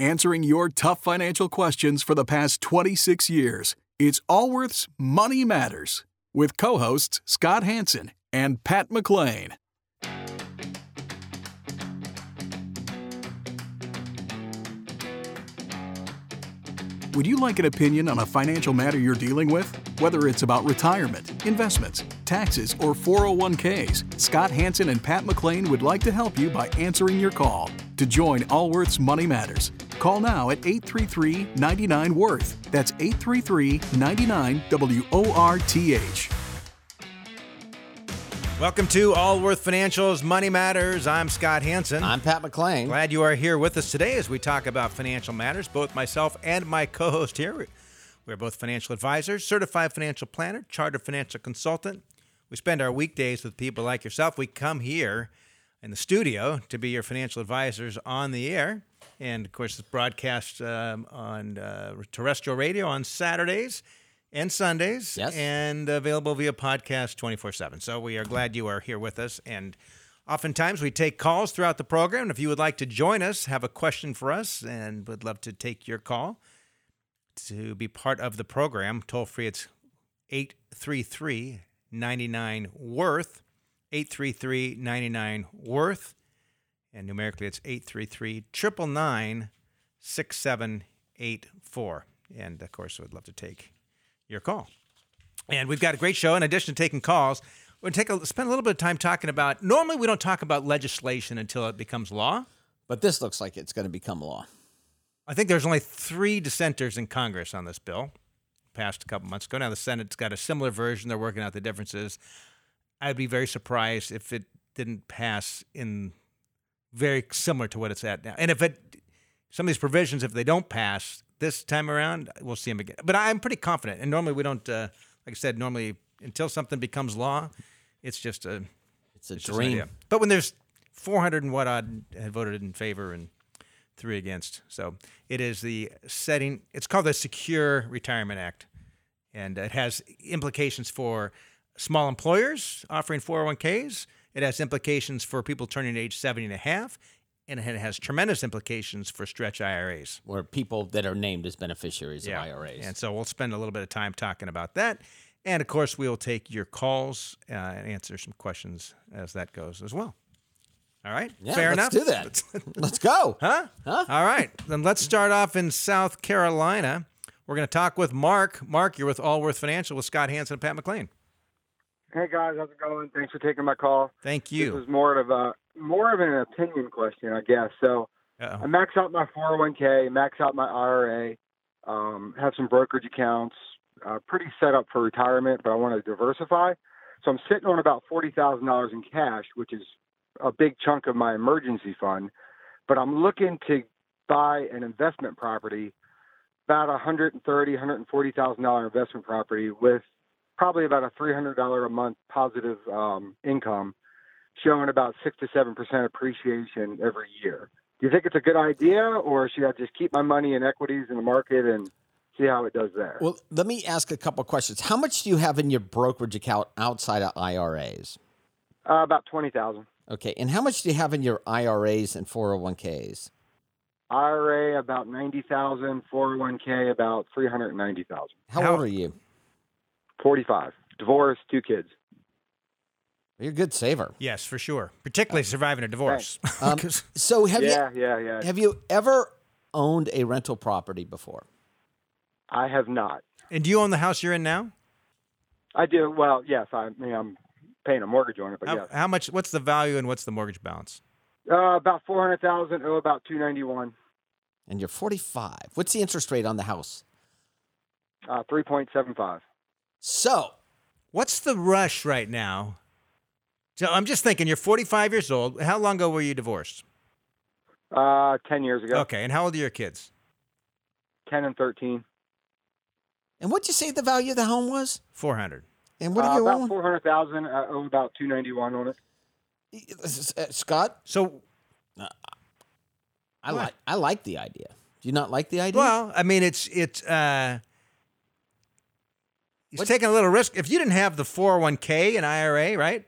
answering your tough financial questions for the past 26 years. It's Allworth's Money Matters with co hosts Scott Hanson and Pat McClain. Would you like an opinion on a financial matter you're dealing with? Whether it's about retirement, investments, taxes, or 401ks, Scott Hanson and Pat McClain would like to help you by answering your call. To join Allworth's Money Matters, call now at 833 99 Worth. That's 833 99 W O R T H. Welcome to Allworth Financials Money Matters. I'm Scott Hanson. I'm Pat McClain. Glad you are here with us today as we talk about financial matters. Both myself and my co host here, we're both financial advisors, certified financial planner, chartered financial consultant. We spend our weekdays with people like yourself. We come here in the studio to be your financial advisors on the air. And of course, it's broadcast um, on uh, terrestrial radio on Saturdays and Sundays, Yes. and available via podcast 24 7. So we are glad you are here with us. And oftentimes we take calls throughout the program. If you would like to join us, have a question for us, and would love to take your call to be part of the program, toll free, it's 833 99 Worth. 833 99 Worth. And numerically, it's 833 999 6784. And of course, we'd love to take your call. And we've got a great show. In addition to taking calls, we're going to take a, spend a little bit of time talking about. Normally, we don't talk about legislation until it becomes law. But this looks like it's going to become law. I think there's only three dissenters in Congress on this bill. Passed a couple months ago. Now the Senate's got a similar version. They're working out the differences. I'd be very surprised if it didn't pass in very similar to what it's at now. And if it, some of these provisions, if they don't pass this time around, we'll see them again. But I'm pretty confident. And normally we don't, uh, like I said, normally until something becomes law, it's just a It's a it's dream. But when there's 400 and what odd had voted in favor and three against, so it is the setting. It's called the Secure Retirement Act, and it has implications for small employers offering 401ks. It has implications for people turning age 70 and a half, and it has tremendous implications for stretch IRAs. Or people that are named as beneficiaries of IRAs. And so we'll spend a little bit of time talking about that. And of course, we'll take your calls uh, and answer some questions as that goes as well. All right? yeah, Fair let's enough? do that. let's go. Huh? Huh? All right. Then let's start off in South Carolina. We're going to talk with Mark. Mark, you're with Allworth Financial with Scott Hanson and Pat McClain. Hey guys, how's it going? Thanks for taking my call. Thank you. This is more of a more of an opinion question, I guess. So I Uh-oh. max out my 401k, max out my IRA, um, have some brokerage accounts, uh, pretty set up for retirement, but I want to diversify. So I'm sitting on about forty thousand dollars in cash, which is a big chunk of my emergency fund. But I'm looking to buy an investment property, about a hundred and thirty, hundred and forty thousand dollar investment property with probably about a three hundred dollar a month positive um, income, showing about six to seven percent appreciation every year. Do you think it's a good idea, or should I just keep my money in equities in the market and see how it does there? Well, let me ask a couple questions. How much do you have in your brokerage account outside of IRAs? Uh, about twenty thousand. Okay. And how much do you have in your IRAs and 401ks? IRA about ninety thousand, four hundred one k about three hundred ninety thousand. How, How- old are you? Forty five. Divorced, two kids. You're a good saver. Yes, for sure. Particularly surviving a divorce. Um, 'Cause- so have yeah, yeah, yeah. you have you ever owned a rental property before? I have not. and do you own the house you're in now? I do. Well, yes. I, I mean, I'm paying a mortgage on it, but How, yes. how much? What's the value and what's the mortgage balance? Uh, about four hundred thousand. Oh, about two ninety one. And you're 45. What's the interest rate on the house? Uh, three point seven five. So, What's the rush right now? So I'm just thinking, you're 45 years old. How long ago were you divorced? Uh, ten years ago. Okay, and how old are your kids? Ten and thirteen. and what'd you say the value of the home was? 400. And what do uh, you about own? four hundred thousand. I owe about two ninety one on it. Uh, Scott, So, I What? like I like the idea. Do you not like the idea? well, I mean, it's it's uh, he's What- taking a little risk. If you didn't have the 401k and IRA, right,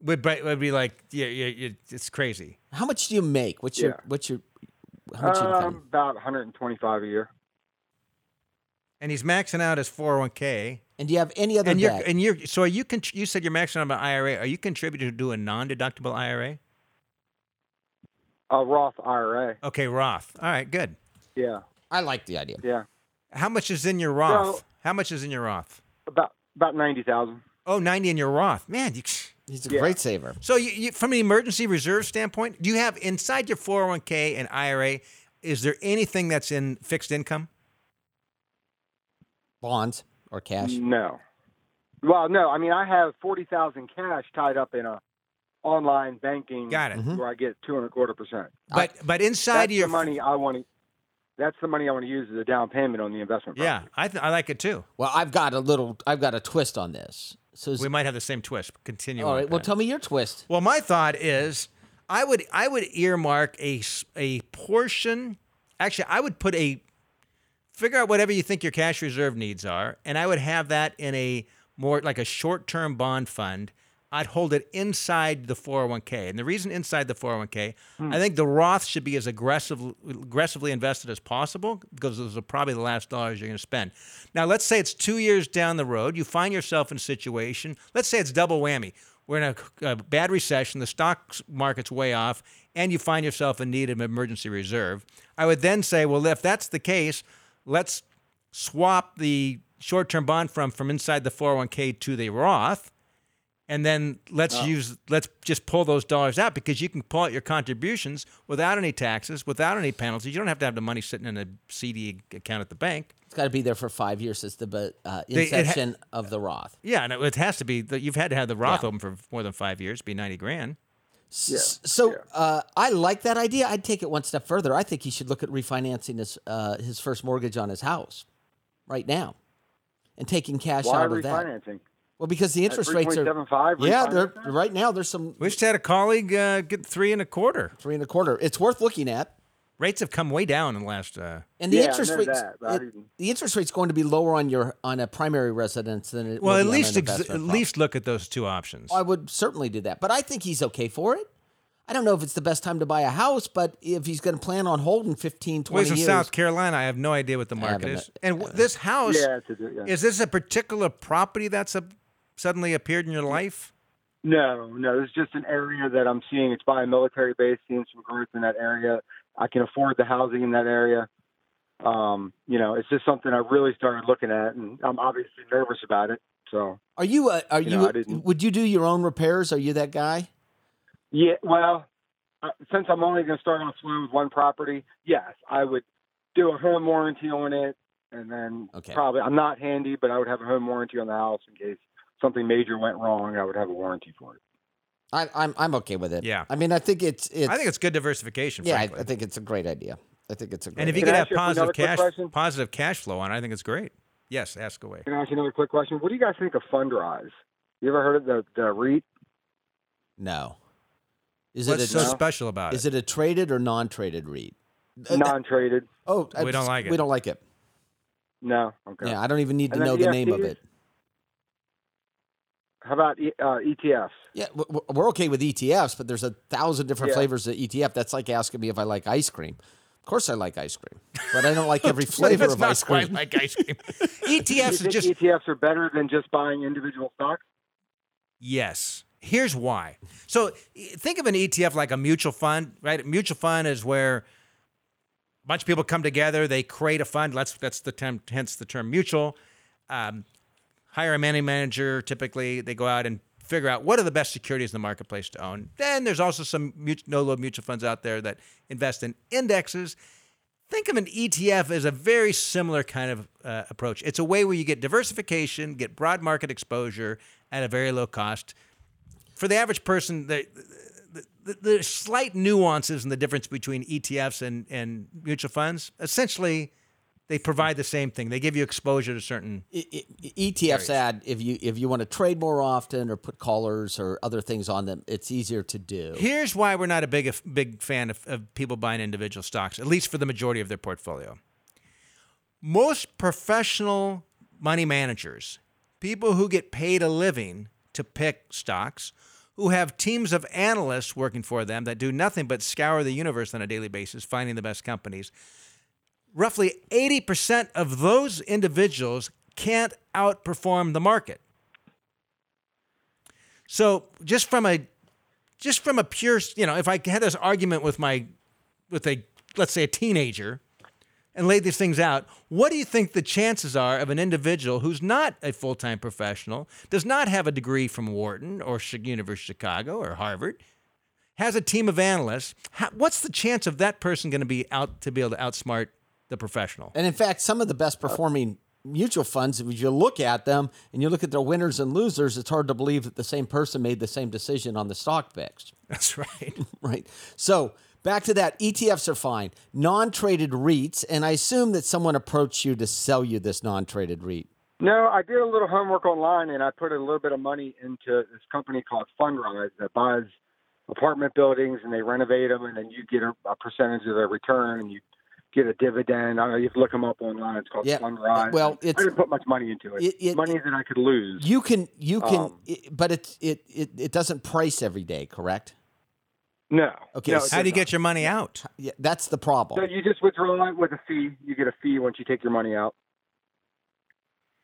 would be- would be like, yeah, yeah, yeah, it's crazy. How much do you make? What's your Yeah. what's your How much Um, income? about 125 a year. And he's maxing out his 401k. And do you have any other And you're debt? and you're so are you con- you said you're maxing out an IRA. Are you contributing to do a non-deductible IRA? A Roth IRA. Okay, Roth. All right, good. Yeah, I like the idea. yeah. How much is in your Roth? So- How much is in your Roth? About about 90,000. Oh, 90 in your Roth. Man, you He's a Yeah. great saver. So, you, you, from an emergency reserve standpoint, do you have inside your 401k and IRA? Is there anything that's in fixed income? Bonds or cash. No. Well, no. I mean, I have 40,000 cash tied up in a online banking Got it. Where I get two and a quarter percent. But but inside That's your the money I want to. That's the money I want to use as a down payment on the investment. yeah. I th- I like it too. Well, I've got a little. I've got a twist on this. So, We might have the same twist. Continue. all on right. with Well, that. tell me your twist. Well, my thought is, I would I would earmark a a portion. Actually, I would put a figure out whatever you think your cash reserve needs are, and I would have that in a more like a short term bond fund. I'd hold it inside the 401k, and the reason inside the 401k, hmm. I think the Roth should be as aggressive, aggressively invested as possible because those are probably the last dollars you're going to spend. Now, let's say it's two years down the road, you find yourself in a situation. Let's say it's double whammy. We're in a, a bad recession, the stock market's way off, and you find yourself in need of an emergency reserve. I would then say, well, if that's the case, let's swap the short-term bond from from inside the 401k to the Roth, and then let's use let's just pull those dollars out because you can pull out your contributions without any taxes, without any penalties. You don't have to have the money sitting in a CD account at the bank. It's got to be there for five years since the uh, They- it ha- inception of the Roth. Yeah, and it has to be that you've had to have the Roth Yeah. open for more than five years, be ninety grand. S- So uh, I like that idea. I'd take it one step further. I think he should look at refinancing his uh, his first mortgage on his house right now, and taking cash Why out of that. refinancing? Well, because the interest rates are 3.75 yeah, refinance they're right now. There's some We just had a colleague uh, get three and a quarter. three and a quarter. It's worth looking at. Rates have come way down in the last. Uh, And the Yeah, interest know rates, that, it- the interest rate's going to be lower on your on a primary residence than it. well, will at be on least an ex- at investment least look at those two options. I would certainly do that. But I think he's okay for it. I don't know if it's the best time to buy a house, but if he's going to plan on holding 15, 20 Well, he's in years, South Carolina. I have no idea what the market is. And this house Yeah, a, yeah. is this a particular property that's a, suddenly appeared in your life? No, no. It's just an area that I'm seeing. It's by a military base, seeing some growth in that area. I can afford the housing in that area. Um, you know, it's just something I really started looking at, and I'm obviously nervous about it. So, are you? Uh, are You you? know, would you do your own repairs? Are you that guy? yeah. Well, uh, since I'm only going to start off slow with one property, yes, I would do a home warranty on it, and then Okay. probably I'm not handy, but I would have a home warranty on the house in case something major went wrong. I would have a warranty for it. I, I'm I'm okay with it. Yeah. I mean, I think it's it's. I think it's good diversification. yeah, I. I think it's a great idea. I think it's a great. and if you idea. could Can I have ask you another positive cash, positive cash flow on, it, I think it's great. Yes, ask away. Can I ask you another quick question? What do you guys think of Fundrise? You ever heard of the the REIT? no, is What's it so a, special about is it? it a traded or non-traded REIT? Uh, Non-traded? oh, We don't like it. We don't like it. No. Okay. Yeah, I don't even need to And then know the name of it. How about E- uh, ETFs? Yeah, w- w- we're okay with ETFs, but there's a thousand different Yeah. flavors of ETF. That's like asking me if I like ice cream. Of course, I like ice cream, but I don't like every flavor That's of not ice quite cream. like ice cream. ETFs is think just ETFs are better than just buying individual stocks? Yes. Here's why. So think of an ETF like a mutual fund, right? A mutual fund is where a bunch of people come together, they create a fund. That's that's the term, hence the term mutual. Um, hire a money manager. Typically, they go out and figure out what are the best securities in the marketplace to own. Then there's also some no-load mutual funds out there that invest in indexes. Think of an ETF as a very similar kind of uh, approach. It's a way where you get diversification, get broad market exposure at a very low cost. For the average person, the, the, the, the slight nuances in the difference between ETFs and, and mutual funds, essentially, they provide the same thing. They give you exposure to certain. ETFs add if you if you want to trade more often or put callers or other things on them, it's easier to do. Here's why we're not a big big fan of, of people buying individual stocks, at least for the majority of their portfolio. Most professional money managers, people who get paid a living to pick stocks, who have teams of analysts working for them that do nothing but scour the universe on a daily basis, finding the best companies. Roughly 80% of those individuals can't outperform the market. So just from a just from a pure, you know, if I had this argument with my with a let's say a teenager and laid these things out, what do you think the chances are of an individual who's not a full time professional, does not have a degree from Wharton or University of Chicago or Harvard, has a team of analysts? How, what's the chance of that person going to be out to be able to outsmart the professional? And in fact, some of the best performing mutual funds, if you look at them and you look at their winners and losers, it's hard to believe that the same person made the same decision on the stock picks. That's right. right. So back to that ETFs are fine. Non traded REITs, and I assume that someone approached you to sell you this non traded REIT. No, I did a little homework online and I put a little bit of money into this company called Fundrise that buys apartment buildings and they renovate them and then you get a, a percentage of their return and you get a dividend. I don't know, you can look them up online. It's called Yeah, Fundrise. well, it's- I didn't put much money into it. It- it- money that I could lose. You can, you can, Um, it, but it, it, it, it doesn't price every day, correct? no. Okay, No, so- How do you does get your money out? Yeah, that's the problem. So you just withdraw it with a fee. You get a fee once you take your money out.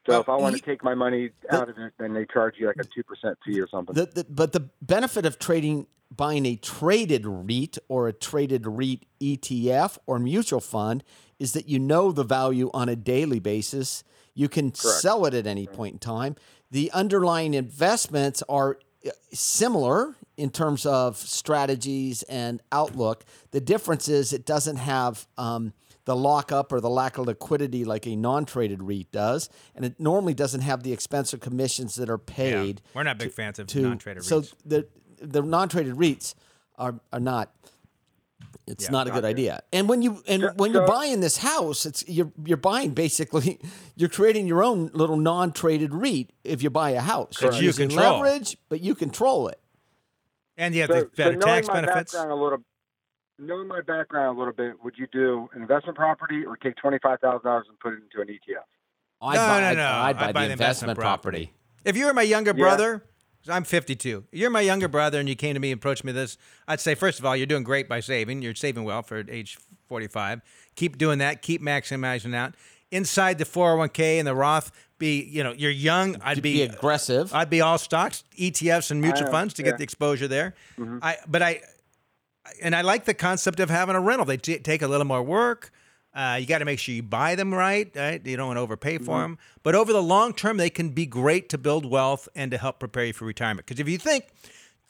So Well, if I want you- to take my money out of it, then they charge you like a two percent fee or something. The, the, but the benefit of trading, buying a traded REIT or a traded REIT ETF or mutual fund is that you know the value on a daily basis. You can sell it at any point in time. The underlying investments are uh, similar in terms of strategies and outlook. The difference is it doesn't have um, the lockup or the lack of liquidity like a non-traded REIT does, and it normally doesn't have the expense of commissions that are paid We're not big fans of to non-traded REITs. so REITs. the the non-traded REITs are are not. It's Yeah. not a good idea. And when you and So- when you're so- buying this house, it's you're you're buying basically you're creating your own little non-traded REIT if you buy a house. That You're you using control. leverage, but you control it. And you have so, the better so tax benefits. a little, knowing my background a little bit, would you do an investment property or take twenty five thousand dollars and put it into an ETF? Oh, I'd No, buy, no, I'd- no. I'd, buy I'd buy the the investment, investment property. If you were my younger Yeah. I'm 52. You're my younger brother, and you came to me and approached me this. I'd say, first of all, you're doing great by saving. You're saving well for age 45. Keep doing that. Keep maximizing out. Inside the 401k and the Roth, be you know you're young. I'd Be, be, aggressive. I'd be all stocks, ETFs, and mutual funds to yeah. get the exposure there. Mm-hmm. I but I and I like the concept of having a rental. They t- take a little more work. Uh, you got to make sure you buy them right, right. You don't want to overpay for them. But over the long term, they can be great to build wealth and to help prepare you for retirement. Because if you think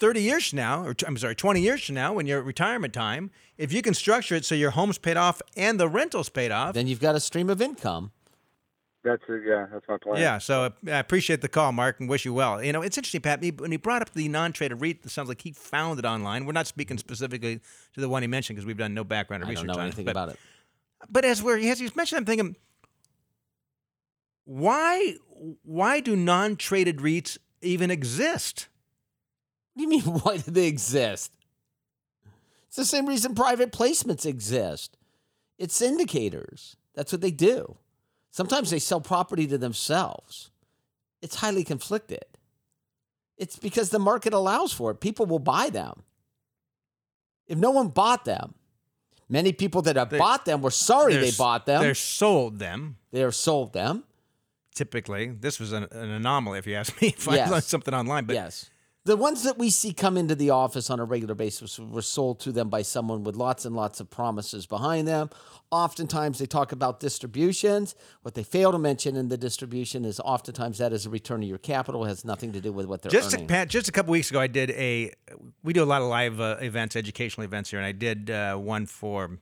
30 years from now, or t- I'm sorry, 20 years from now, when you're at retirement time, if you can structure it so your home's paid off and the rental's paid off, then you've got a stream of income. That's a, yeah, that's my plan. yeah, so I appreciate the call, Mark, and wish you well. You know, it's interesting, Pat. When he brought up the non-traded REIT, it sounds like he found it online. We're not speaking specifically to the one he mentioned because we've done no background or I research don't know on anything it. But, about it. but as we're as he's mentioned, I'm thinking, why why do non-traded REITs even exist? What do you mean? Why do they exist? It's the same reason private placements exist. It's indicators. That's what they do. Sometimes they sell property to themselves. It's highly conflicted. It's because the market allows for it. People will buy them. If no one bought them, many people that have They- bought them were sorry They're they bought them. They're sold them. They are sold them. Typically, this was an, an anomaly, if you ask me. If Yes. I learned something online, but yes. The ones that we see come into the office on a regular basis were sold to them by someone with lots and lots of promises behind them. Oftentimes they talk about distributions. What they fail to mention in the distribution is oftentimes that is a return of your capital. It has nothing to do with what they're just a, earning. Pat, just a couple weeks ago, I did a. We do a lot of live uh, events, educational events here, and I did uh, one for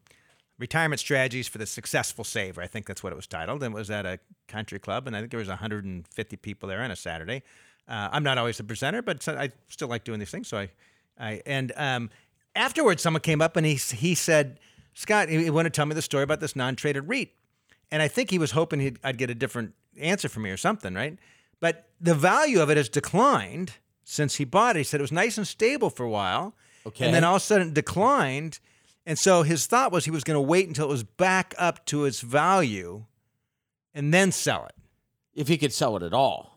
retirement strategies for the successful saver. I think that's what it was titled, and it was at a country club, and I think there was 150 people there on a Saturday. Uh, I'm not always the presenter, but I still like doing these things. So I, I and um, afterwards, someone came up and he he said, Scott, he wanted to tell me the story about this non-traded REIT, and I think he was hoping he'd, I'd get a different answer from me or something, right? But the value of it has declined since he bought it. He said it was nice and stable for a while, Okay. and then all of a sudden it declined. And so his thought was he was going to wait until it was back up to its value, and then sell it. if he could sell it at all.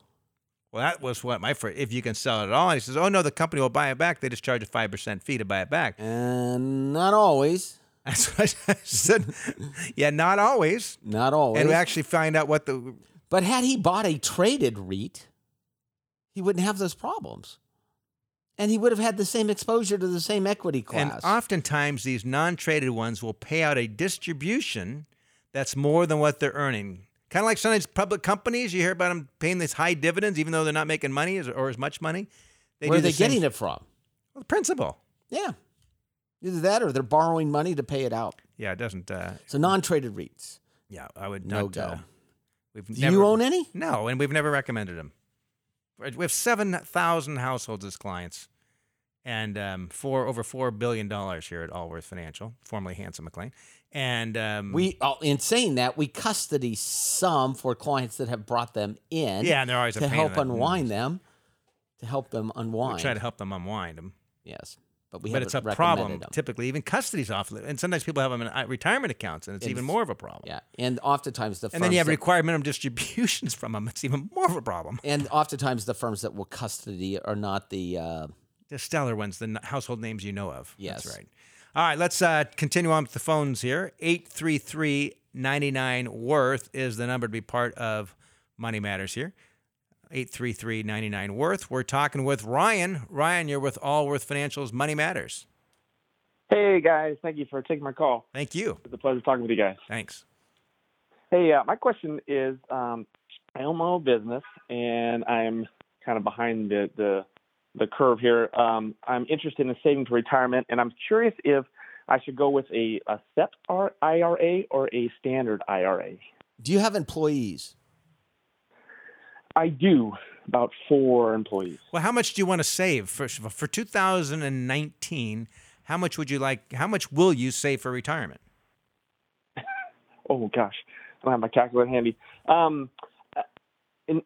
Well, that was what my first. If you can sell it at all, and he says, "Oh no, the company will buy it back. They just charge a five percent fee to buy it back." And not always. That's what I said. yeah, not always. Not always. And we actually find out what the but had he bought a traded REIT, he wouldn't have those problems. And he would have had the same exposure to the same equity class. And oftentimes, these non traded ones will pay out a distribution that's more than what they're earning. Kind of like sometimes public companies, you hear about them paying these high dividends, even though they're not making money or as much money. They Where are they the getting it from? Well, the principal. Yeah. Either that or they're borrowing money to pay it out. Yeah, it doesn't. Uh, so non traded REITs. Yeah, I would no not. Go. Uh, we've Do never, you own any? No, and we've never recommended them. We have 7,000 households as clients and um, four over four billion dollars here at Allworth Financial, formerly Hanson McClain. And um, we, oh, in saying that, we custody some for clients that have brought them in. Yeah, and they're always to help unwind them, to help them unwind. We try to help them unwind them. Yes, but we but it's a problem them. typically. Even custody's off, and sometimes people have them in uh, retirement accounts, and it's, it's, even more of a problem. Yeah, and oftentimes the and then you have required minimum distributions from them. It's even more of a problem. And oftentimes the firms that will custody are not the uh, the stellar ones, the household names you know of. Yes. That's right. All right, let's uh, continue on with the phones here. 833 99 Worth is the number to be part of Money Matters here. 833 99 Worth. We're talking with Ryan. Ryan, you're with Allworth Financial's Money Matters. Hey, guys. Thank you for taking my call. Thank you. It's a pleasure talking with you guys. Thanks. Hey, uh, my question is um, I own my own business and I'm kind of behind the, the the curve here. Um, I'm interested in saving for retirement, and I'm curious if I should go with a, a SEP IRA or a standard IRA. Do you have employees? I do, about four employees. Well, how much do you want to save first of all for 2019? How much would you like? How much will you save for retirement? oh gosh, I don't have my calculator handy. Um, in,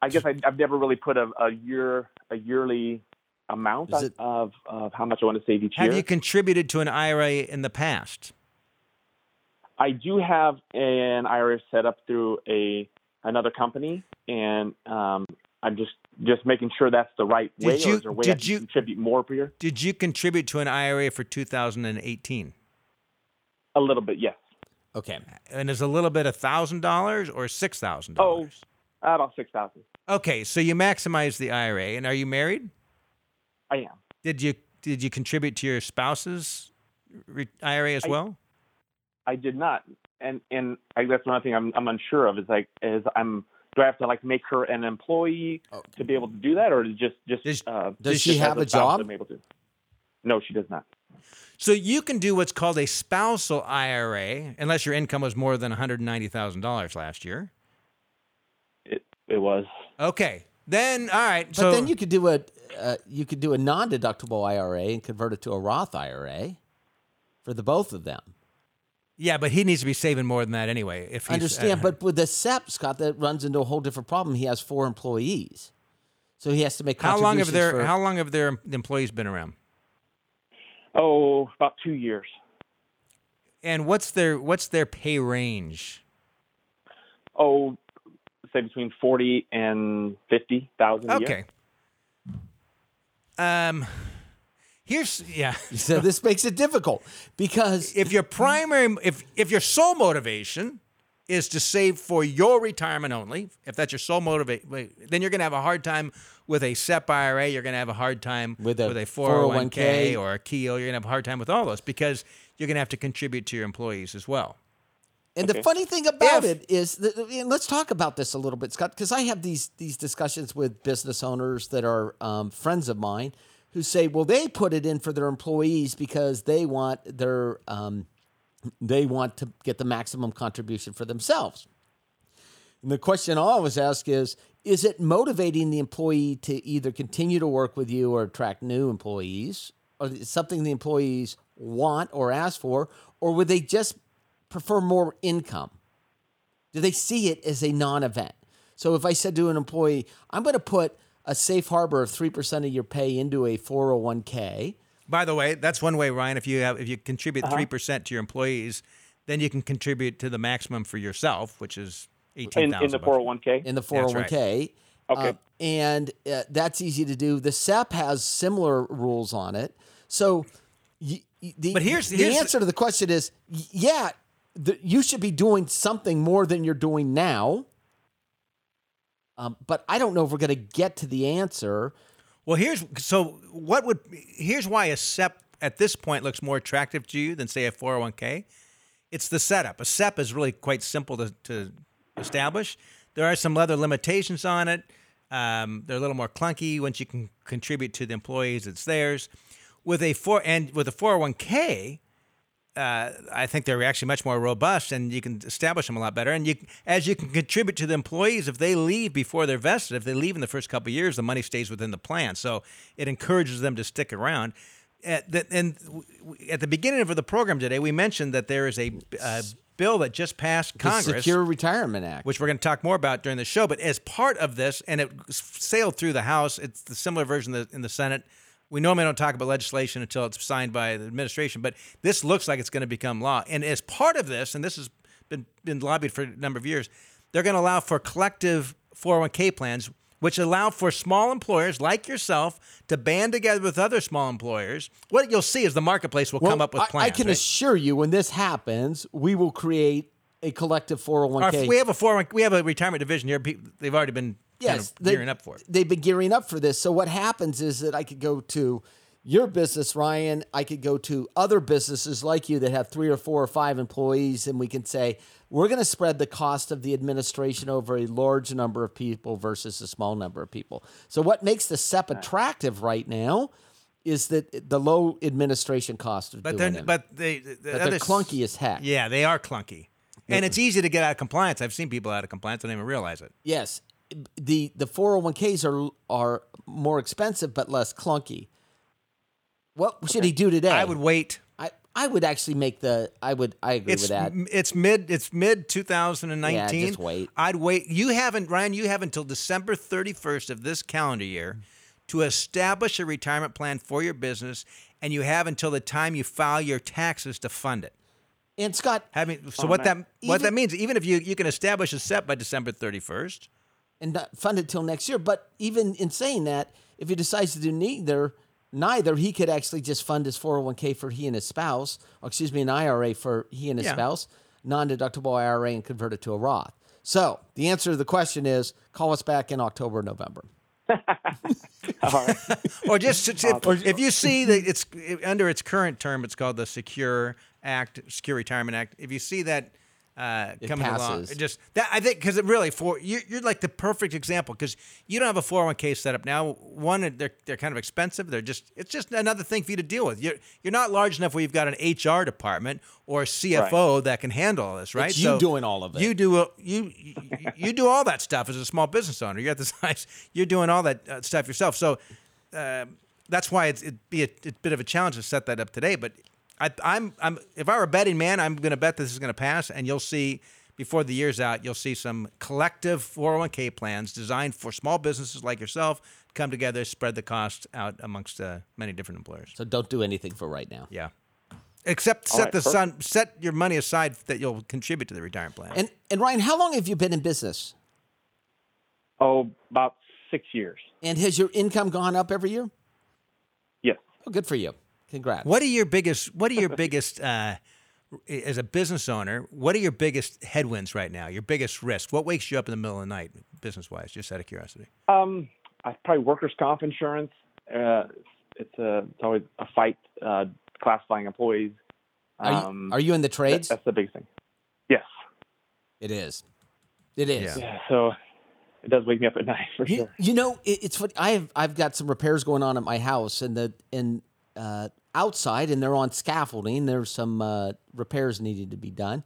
I guess I, have never really put a, a year a yearly amount it, of, of how much I want to save each have year. Have you contributed to an IRA in the past? I do have an IRA set up through a another company, and um, I'm just just making sure that's the right did way. You, or is there a way did you contribute more per year? Did you contribute to an IRA for 2018? A little bit, yes. Okay, and is a little bit a thousand dollars or six thousand dollars? Oh, about six thousand. Okay, so you maximize the IRA, and are you married? I am. Did you did you contribute to your spouse's IRA as I, well? I did not, and and I, that's another thing I'm I'm unsure of. Is like is I'm do I have to like make her an employee okay. to be able to do that, or is just just does, uh, does she have a, a job? I'm able to. No, she does not. So you can do what's called a spousal IRA, unless your income was more than one hundred ninety thousand dollars last year. It it was. Okay. Then all right. But so, then you could do a uh, you could do a non-deductible IRA and convert it to a Roth IRA for the both of them. Yeah, but he needs to be saving more than that anyway. If I understand, uh, but with the SEP, Scott, that runs into a whole different problem. He has four employees, so he has to make. How long have their for, How long have their employees been around? Oh, about two years. And what's their what's their pay range? Oh, say between forty and fifty thousand. Okay. Um, here's yeah. so this makes it difficult because if your primary, if if your sole motivation is to save for your retirement only, if that's your sole motivation, then you're going to have a hard time with a SEP IRA. You're going to have a hard time with a, with a 401k, 401k or a Keogh. You're going to have a hard time with all those because you're going to have to contribute to your employees as well. And okay. the funny thing about if, it is, that, let's talk about this a little bit, Scott, because I have these these discussions with business owners that are um, friends of mine who say, well, they put it in for their employees because they want their um, they want to get the maximum contribution for themselves. And the question I always ask is, is it motivating the employee to either continue to work with you or attract new employees, or is it something the employees want or ask for, or would they just prefer more income? Do they see it as a non event? So if I said to an employee, I'm going to put a safe harbor of 3% of your pay into a 401k. By the way, that's one way, Ryan. If you have if you contribute uh-huh. 3 uh-huh. percent to your employees, then you can contribute to the maximum for yourself, which is eighteen thousand in, in the four hundred one k. In the four hundred one k, Okay. Uh, and uh, that's easy to do. The SEP has similar rules on it. So, y- y- the, But here's- the here's the- answer to the question is y- yeah, the, you should be doing something more than you're doing now. Um, but I don't know if we're going to get to the answer. Well, here's so what would here's why a SEP at this point looks more attractive to you than say a 401k. It's the setup. A SEP is really quite simple to, to establish. There are some other limitations on it. Um, they're a little more clunky. Once you can contribute to the employees, it's theirs. With a four and with a 401k, uh, I think they're actually much more robust, and you can establish them a lot better. And you, as you can contribute to the employees, if they leave before they're vested, if they leave in the first couple of years, the money stays within the plan. So it encourages them to stick around. At the, and at the beginning of the program today, we mentioned that there is a, a bill that just passed The Congress Secure Retirement Act. which we're going to talk more about during the show. But as part of this, and it sailed through the House, it's the similar version the, in the Senate. We normally don't talk about legislation until it's signed by the administration, but this looks like it's going to become law. And as part of this, and this has been, been lobbied for a number of years, they're going to allow for collective 401k plans, which allow for small employers like yourself to band together with other small employers. What you'll see is the marketplace will come up with plans. I, can right? assure you, when this happens, we will create a collective 401k. we have a 401 we have a retirement division here. They've already been kind yes, of they- gearing up for it. They've been gearing up for this. So what happens is that I could go to your business, Ryan. I could go to other businesses like you that have three or four or five employees, and we can say we're going to spread the cost of the administration over a large number of people versus a small number of people. So what makes the SEP attractive right now is that the low administration cost of But doing them. but they, the But other they're clunky as heck. Yeah, they are clunky, and it's easy to get out of compliance. I've seen people out of compliance and don't even realize it. Yes, the the 401ks are are more expensive but less clunky. What should he do today? I would wait. I, I would actually make the I would I agree It's with that. it's mid it's mid 2019. Yeah, just wait. I'd wait. You haven't Ryan. You have until December 31st of this calendar year to establish a retirement plan for your business, and you have until the time you file your taxes to fund it. And Scott, Having so Oh, what man. that what that means, even if you you can establish a SEP by December 31st. And not fund it till next year. But even in saying that, if he decides to do neither, neither, he could actually just fund his 401k for he and his spouse, or excuse me, an IRA for he and his Yeah. spouse, non-deductible IRA, and convert it to a Roth. So the answer to the question is: call us back in October, November. Or just if, if you see that it's under its current term, it's called the Secure Act, Secure Retirement Act. If you see that uh, coming along, it just that I think because it really for you're, you're like the perfect example because you don't have a 401k set up now. One, they're they're kind of expensive. They're just it's just another thing for you to deal with. You're you're not large enough where you've got an HR department or a CFO that can handle all this, right? It's you doing all of it. You do uh, you you, you do all that stuff as a small business owner. You're at the size. You're doing all that uh, stuff yourself. So um, that's why it's, it'd be a, it's a bit of a challenge to set that up today. But I, I'm, I'm, if I were a betting man, I'm going to bet this is going to pass, and you'll see before the year's out, you'll see some collective 401k plans designed for small businesses like yourself come together, spread the cost out amongst uh, many different employers. So don't do anything for right now. Yeah. Except All set right, the perfect. sun, set your money aside that you'll contribute to the retirement plan. And and Ryan, how long have you been in business? Oh, about six years. And has your income gone up every year? Yes. Oh, good for you. Congrats. What are your biggest? What are your biggest? Uh, as a business owner, what are your biggest headwinds right now? Your biggest risk? What wakes you up in the middle of the night, business wise? Just out of curiosity. Um, I probably workers' comp insurance. Uh, it's a it's always a fight uh, classifying employees. Are you, Um, are you in the that- trades? that's the big thing. Yes. It is. It is. Yeah. Yeah. So it does wake me up at night for You, sure. you know, it, it's funny. I have I've got some repairs going on at my house, and the and uh, outside, and they're on scaffolding. There's some uh, repairs needed to be done,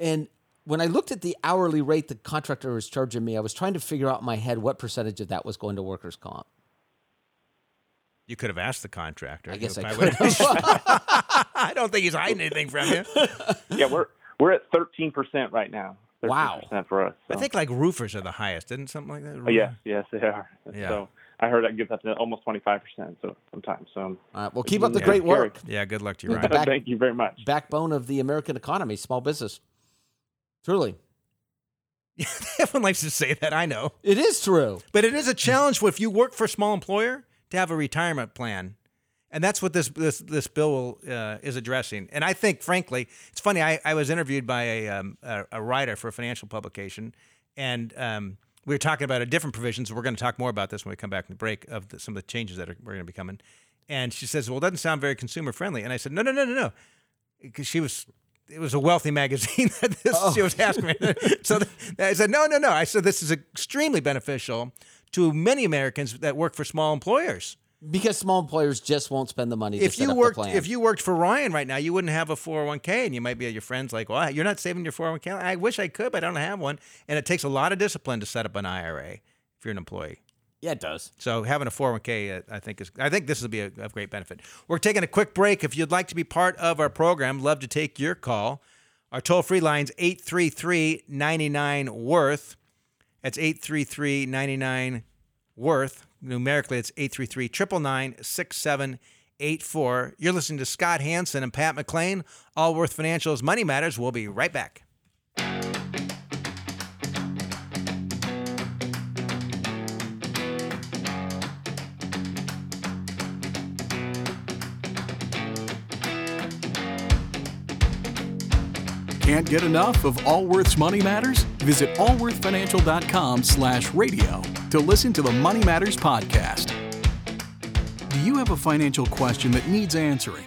and when I looked at the hourly rate the contractor was charging me, I was trying to figure out in my head what percentage of that was going to workers' comp. You could have asked the contractor. I guess You I could. would've- I don't think he's hiding anything from you. yeah, we're we're at thirteen percent right now. 13% Wow. for us. I think like roofers are the highest, isn't something like that? Oh, yes, yes, they are. Yeah. So I heard that gives up to almost twenty five percent. So sometimes, so All right, well, keep up the Yeah. great Scary. work. Yeah. Good luck to you, Ryan. back- thank you very much. Backbone of the American economy, small business. Truly. Everyone likes to say that. I know, It is true. but it is a challenge if you work for a small employer to have a retirement plan, and that's what this this this bill uh, is addressing. And I think, frankly, it's funny. I, I was interviewed by a, um, a a writer for a financial publication, and um, we were talking about a different provisions. We're going to talk more about this when we come back from the break of the, some of the changes that are, we're going to be coming. And she says, "Well, it doesn't sound very consumer friendly." And I said, "No, no, no, no, no," because she was. It was a wealthy magazine that this, oh. she was asking me. so I said, no, no, no. I said, this is extremely beneficial to many Americans that work for small employers. Because small employers just won't spend the money to If set you up worked, the plan. if you worked for Ryan right now, you wouldn't have a 401k, and you might be at your friends like, "Well, you're not saving your 401k." I wish I could, but I don't have one, and it takes a lot of discipline to set up an IRA if you're an employee. yeah, it does. So having a 401k, uh, think is I think this will be a, of great benefit. We're taking a quick break. If you'd like to be part of our program, love to take your call. Our toll free line's 833-99 worth. That's 833-99 worth. Numerically, it's 833 999 6784. You're listening to Scott Hanson and Pat McClain. All Worth Financials Money Matters. We'll be right back. Can't get enough of Allworth's Money Matters? Visit allworthfinancial.com slash radio to listen to the Money Matters podcast. Do you have a financial question that needs answering?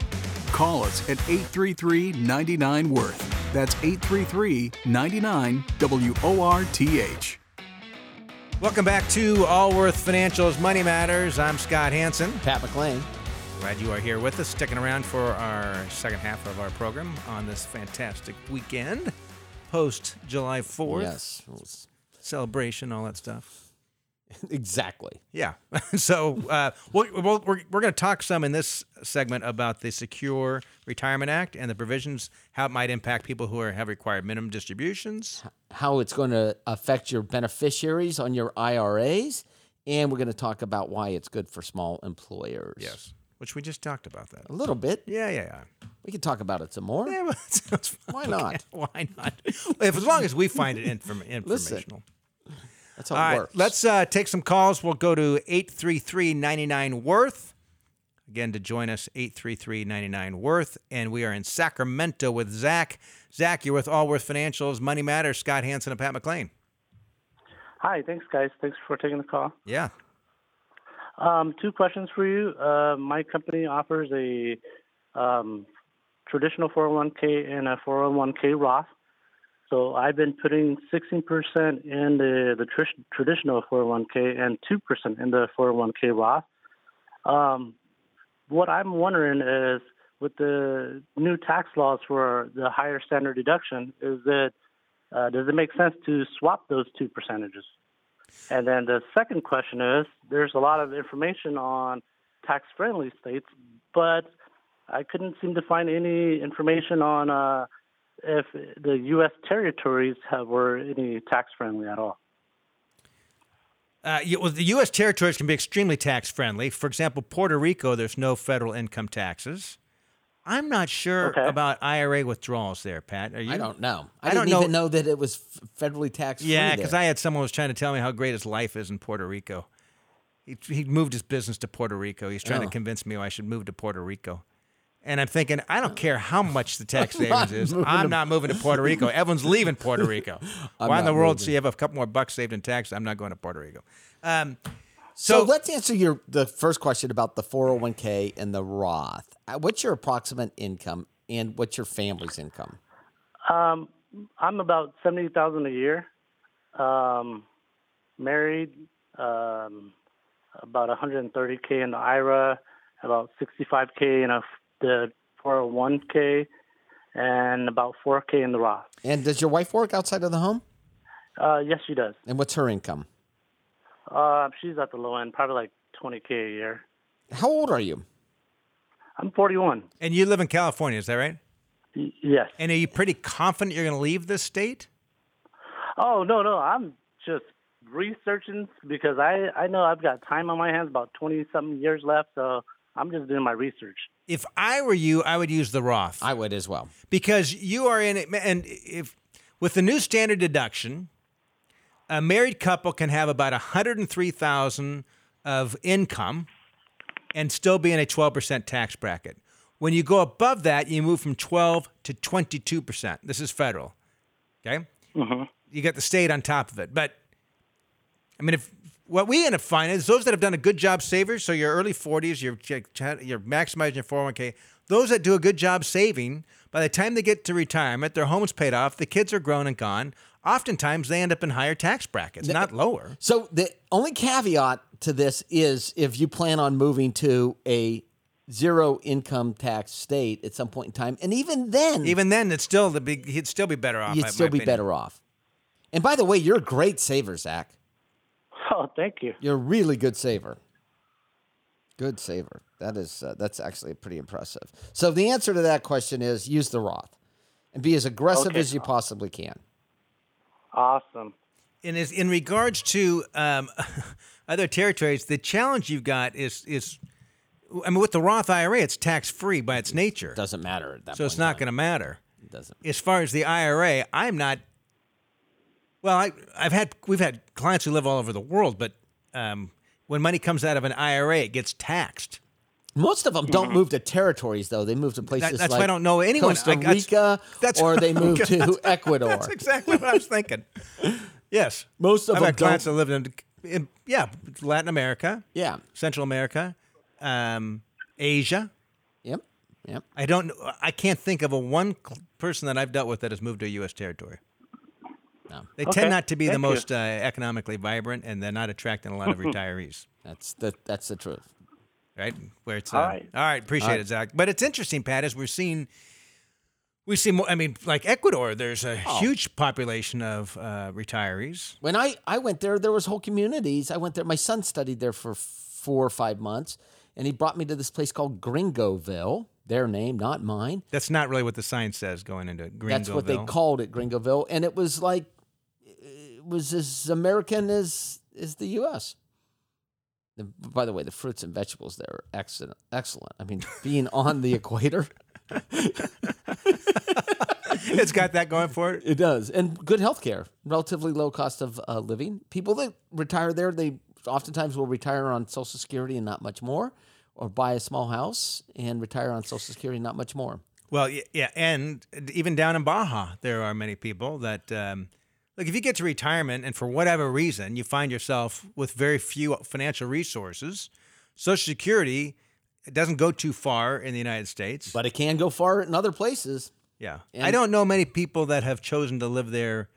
Call us at 833-99-WORTH. That's 833-99-W-O-R-T-H. Welcome back to All Worth Financials Money Matters. I'm Scott Hanson. Pat McClain. Glad you are here with us, sticking around for our second half of our program on this fantastic weekend, post July 4th Yes. celebration, all that stuff. Exactly. Yeah. so uh, we'll, we'll, we're, we're going to talk some in this segment about the Secure Retirement Act and the provisions, how it might impact people who are, have required minimum distributions. How it's going to affect your beneficiaries on your IRAs. And we're going to talk about why it's good for small employers. Yes. Which we just talked about that. A little bit. Yeah, yeah, yeah. We can talk about it some more. Yeah, well, that sounds fun. Why not? Why not? if as long as we find it inform- informational. That's how All it right, works. let's uh, take some calls. We'll go to 833-99 worth. Again, to join us, 833-99 worth. And we are in Sacramento with Zach. Zach, you're with Allworth Financials, Money Matters, Scott Hanson and Pat McClain. Hi, thanks, guys. Thanks for taking the call. Yeah. Um, two questions for you. Uh, my company offers a um, traditional 401k and a 401k Roth. So I've been putting 16% in the, the tr- traditional 401k and 2% in the 401k Roth. Um, what I'm wondering is with the new tax laws for the higher standard deduction, is that uh, does it make sense to swap those two percentages? And then the second question is there's a lot of information on tax friendly states, but I couldn't seem to find any information on uh, if the U.S. territories have were any tax friendly at all. Uh, well, the U.S. territories can be extremely tax friendly. For example, Puerto Rico, there's no federal income taxes. I'm not sure Okay. about IRA withdrawals there, Pat. Are you? I don't know. I, I don't didn't even know- know that it was federally tax free. Yeah, because I had someone was trying to tell me how great his life is in Puerto Rico. He, he moved his business to Puerto Rico. He's trying Oh. to convince me I should move to Puerto Rico. And I'm thinking, I don't care how much the tax savings is. I'm to- not moving to Puerto Rico. Everyone's leaving Puerto Rico. Why in the world? moving. So you have a couple more bucks saved in tax. I'm not going to Puerto Rico. Um, So, so, let's answer your the first question about the 401k and the Roth. Uh, What's your approximate income and what's your family's income? Um, I'm about seventy thousand a year. Um, married, um, about 130k in the IRA, about 65k in a, the 401k, and about 4k in the Roth. And does your wife work outside of the home? Uh, yes, she does. And what's her income? Uh, she's at the low end, probably like 20k a year. How old are you? I'm 41. and you live in California, is that right? Y- yes. And are you pretty confident you're going to leave this state? Oh no, no, I'm just researching because I I know I've got time on my hands, about 20 something years left, so I'm just doing my research. If I were you, I would use the Roth. I would as well. because you are in it and if with the new standard deduction a married couple can have about 103,000 of income and still be in a 12% tax bracket. When you go above that, you move from 12 to 22%. This is federal. Okay? Mm-hmm. You get the state on top of it. But I mean, if what we end up finding is those that have done a good job savers, so your early 40s, you're, you're maximizing your 401k, those that do a good job saving, by the time they get to retirement, their home's paid off, the kids are grown and gone. Oftentimes, they end up in higher tax brackets, not lower. So the only caveat to this is if you plan on moving to a zero income tax state at some point in time, and even then, Even then, it's still the big. He'd still be better off. you'd still be opinion. better off. And by the way, you're a great saver, Zach. Oh, thank you. You're a really good saver. Good saver. That is uh, that's actually pretty impressive. So the answer to that question is use the Roth and be as aggressive Okay. as you possibly can. Awesome. And is in regards to um, other territories, the challenge you've got is is, I mean, with the Roth IRA, it's tax free by its nature, Doesn't matter at that so it's not going to matter. to. Doesn't. As far as the IRA, I'm not. Well, I, I've had we've had clients who live all over the world, but um, when money comes out of an IRA, it gets taxed. Most of them don't move to territories, though. They move to places that's like why I don't know anyone. Costa I- that's- Rica, that's or they move gonna- to Ecuador. That's exactly what I was thinking. Yes, Most of I've them had clients don't. that lived in, in yeah Latin America, Yeah. Central America, um, Asia. Yep. Yep. I don't. I can't think of a one person that I've dealt with that has moved to a U.S. territory. No. They Okay, tend not to be the thank you. most uh, economically vibrant, and they're not attracting a lot of retirees. That's the that's the truth. Right? Where it's uh, All right. All right. Appreciate All right. it, Zach. But it's interesting, Pat, as we're seeing. We see more. I mean, like Ecuador, there's a Oh. huge population of uh, retirees. When I I went there, there was whole communities. I went there. My son studied there for four or five months, and he brought me to this place called Gringoville. Their name, not mine. That's not really what the sign says going into Greenville. That's what they called it, Gringoville, and it was like it was as American as as the U.S. The- by the way, the fruits and vegetables there are excellent. Excellent. I mean, being on the equator, it's got that going for it. it does, and good health care, relatively low cost of uh, living. People that retire there, they oftentimes will retire on Social Security and not much more, or buy a small house and retire on Social Security and not much more. Well, yeah, and even down in Baja, there are many people that um, look. If you get to retirement and for whatever reason you find yourself with very few financial resources, Social Security it doesn't go too far in the United States. But it can go far in other places. yeah, and- I don't know many people that have chosen to live there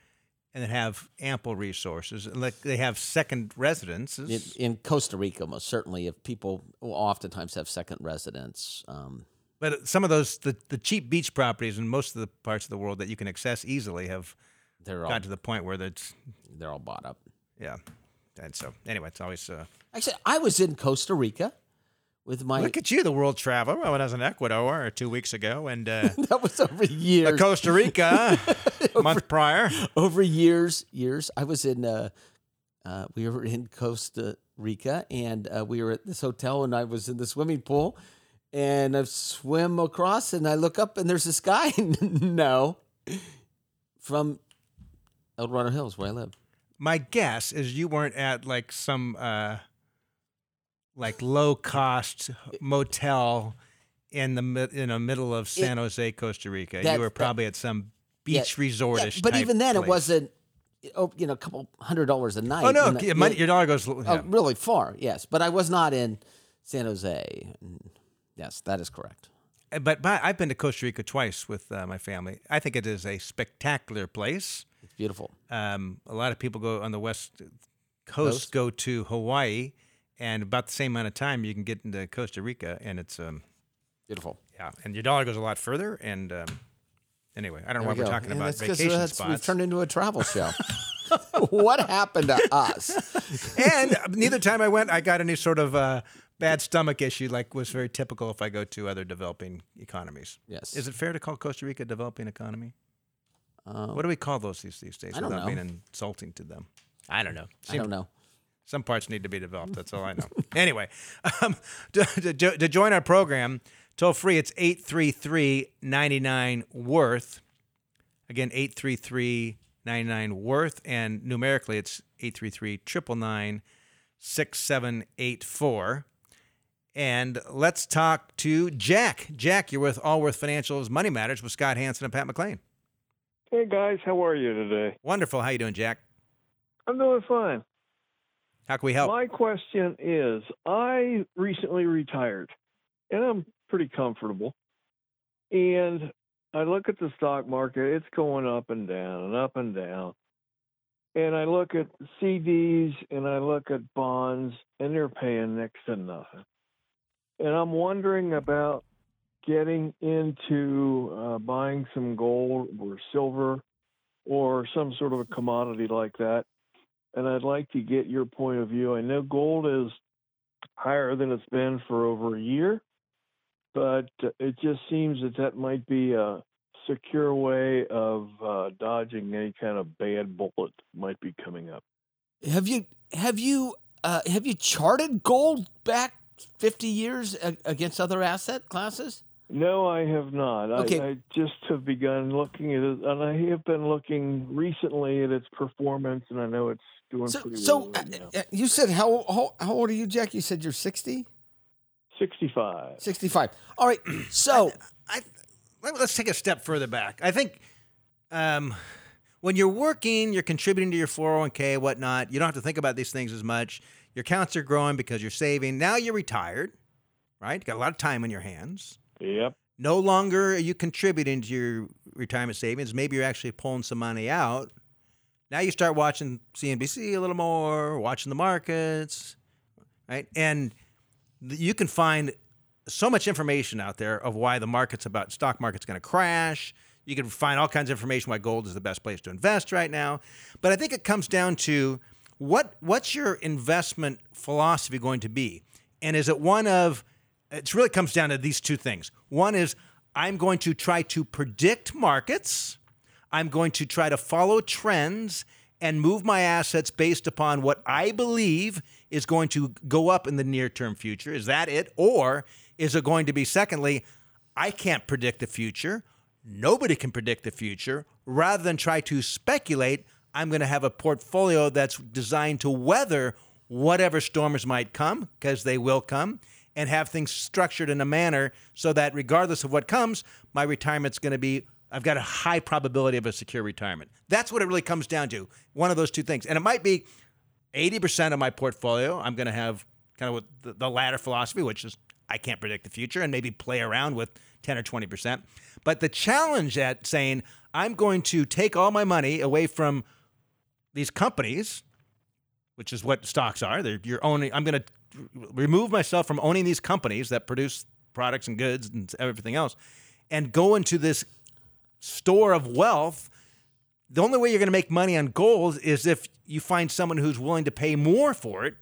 and that have ample resources. Like they have second residences. In, in Costa Rica, most certainly, if people oftentimes have second residence. Um, But some of those, the, the cheap beach properties in most of the parts of the world that you can access easily have they're all to the point where that's, they're all bought up. yeah. And so, anyway, it's always, uh, Actually, I was in Costa Rica with my. look at you, the world traveler. Well, I was in Ecuador two weeks ago and uh, that was over years. Costa Rica a month prior. over years, years. I was in. Uh, uh, we were in Costa Rica, and uh, we were at this hotel, and I was in the swimming pool, and I swim across, and I look up, and there's this guy. no, from El Dorado Hills, where I live. My guess is you weren't at like some uh, like low cost motel in the in the middle of San Jose, Costa Rica. that- you were that- probably at some Yeah, beach resortish. Yeah, but even then, it wasn't. Oh, you know, a couple hundred dollars a night. Oh no, uh, your money- your dollar goes. oh, really far. Yes, but I was not in San Jose. Yes, that is correct. But, but I've been to Costa Rica twice with uh, my family. I think it is a spectacular place. Beautiful. Um, a lot of people go on the west coast, Coast? go to Hawaii, and about the same amount of time you can get into Costa Rica, and it's um, Beautiful. yeah, and your dollar goes a lot further. And um, anyway, I don't know why we we're talking And about 'cause vacation that's- We've spots. turned into a travel show. what happened to us? and neither time I went, I got any sort of uh, bad stomach issue, like was very typical if I go to other developing economies. Yes. Is it fair to call Costa Rica a developing economy? Uh, What do we call those these, these days I don't without know. being insulting to them? I don't know. I don't know. Some parts need to be developed. That's all I know. anyway, um, to, to, to join our program, toll free, it's 833 99 Worth. Again, 833 99 worth and numerically it's 833 999 6784 and let's talk to Jack. Jack, you're with Allworth Financial's Money Matters with Scott Hanson and Pat McClain. Hey guys, how are you today? Wonderful. How you doing, Jack? I'm doing fine. How can we help? My question is I recently retired and I'm pretty comfortable. And I look at the stock market, it's going up and down and up and down. And I look at CDs and I look at bonds and they're paying next to nothing. And I'm wondering about getting into uh, buying some gold or silver or some sort of a commodity like that. And I'd like to get your point of view. I know gold is higher than it's been for over a year, but it just seems that that might be a secure way of uh, dodging any kind of bad bullet might be coming up. Have you have you uh, have you charted gold back 50 years against other asset classes? No, I have not. Okay. I, I, just have begun looking at it, and I have been looking recently at its performance, and I know it's doing so, pretty so well. Right uh, you said how, how how old are you, Jack? You said you're 60? 65. 65. All right. So I, I, let's take a step further back. I think um, when you're working, you're contributing to your 401k, whatnot. You don't have to think about these things as much. Your accounts are growing because you're saving. Now you're retired, right? You got a lot of time on your hands. Yep. No longer are you contributing to your retirement savings. Maybe you're actually pulling some money out. Now you start watching CNBC a little more, watching the markets, right? And you can find so much information out there of why the market's about stock market's going to crash. You can find all kinds of information why gold is the best place to invest right now. But I think it comes down to what what's your investment philosophy going to be? And is it one of it really comes down to these two things. One is I'm going to try to predict markets. I'm going to try to follow trends and move my assets based upon what I believe is going to go up in the near term future. Is that it? Or is it going to be, secondly, I can't predict the future. Nobody can predict the future. Rather than try to speculate, I'm going to have a portfolio that's designed to weather whatever storms might come, because they will come, and have things structured in a manner so that regardless of what comes, my retirement's going to be I've got a high probability of a secure retirement. That's what it really comes down to. One of those two things. And it might be 80% of my portfolio, I'm going to have kind of the, the latter philosophy, which is I can't predict the future, and maybe play around with 10 or 20%. But the challenge at saying I'm going to take all my money away from these companies, which is what stocks are. They're, you're owning. I'm going to remove myself from owning these companies that produce products and goods and everything else, and go into this store of wealth. The only way you're going to make money on gold is if you find someone who's willing to pay more for it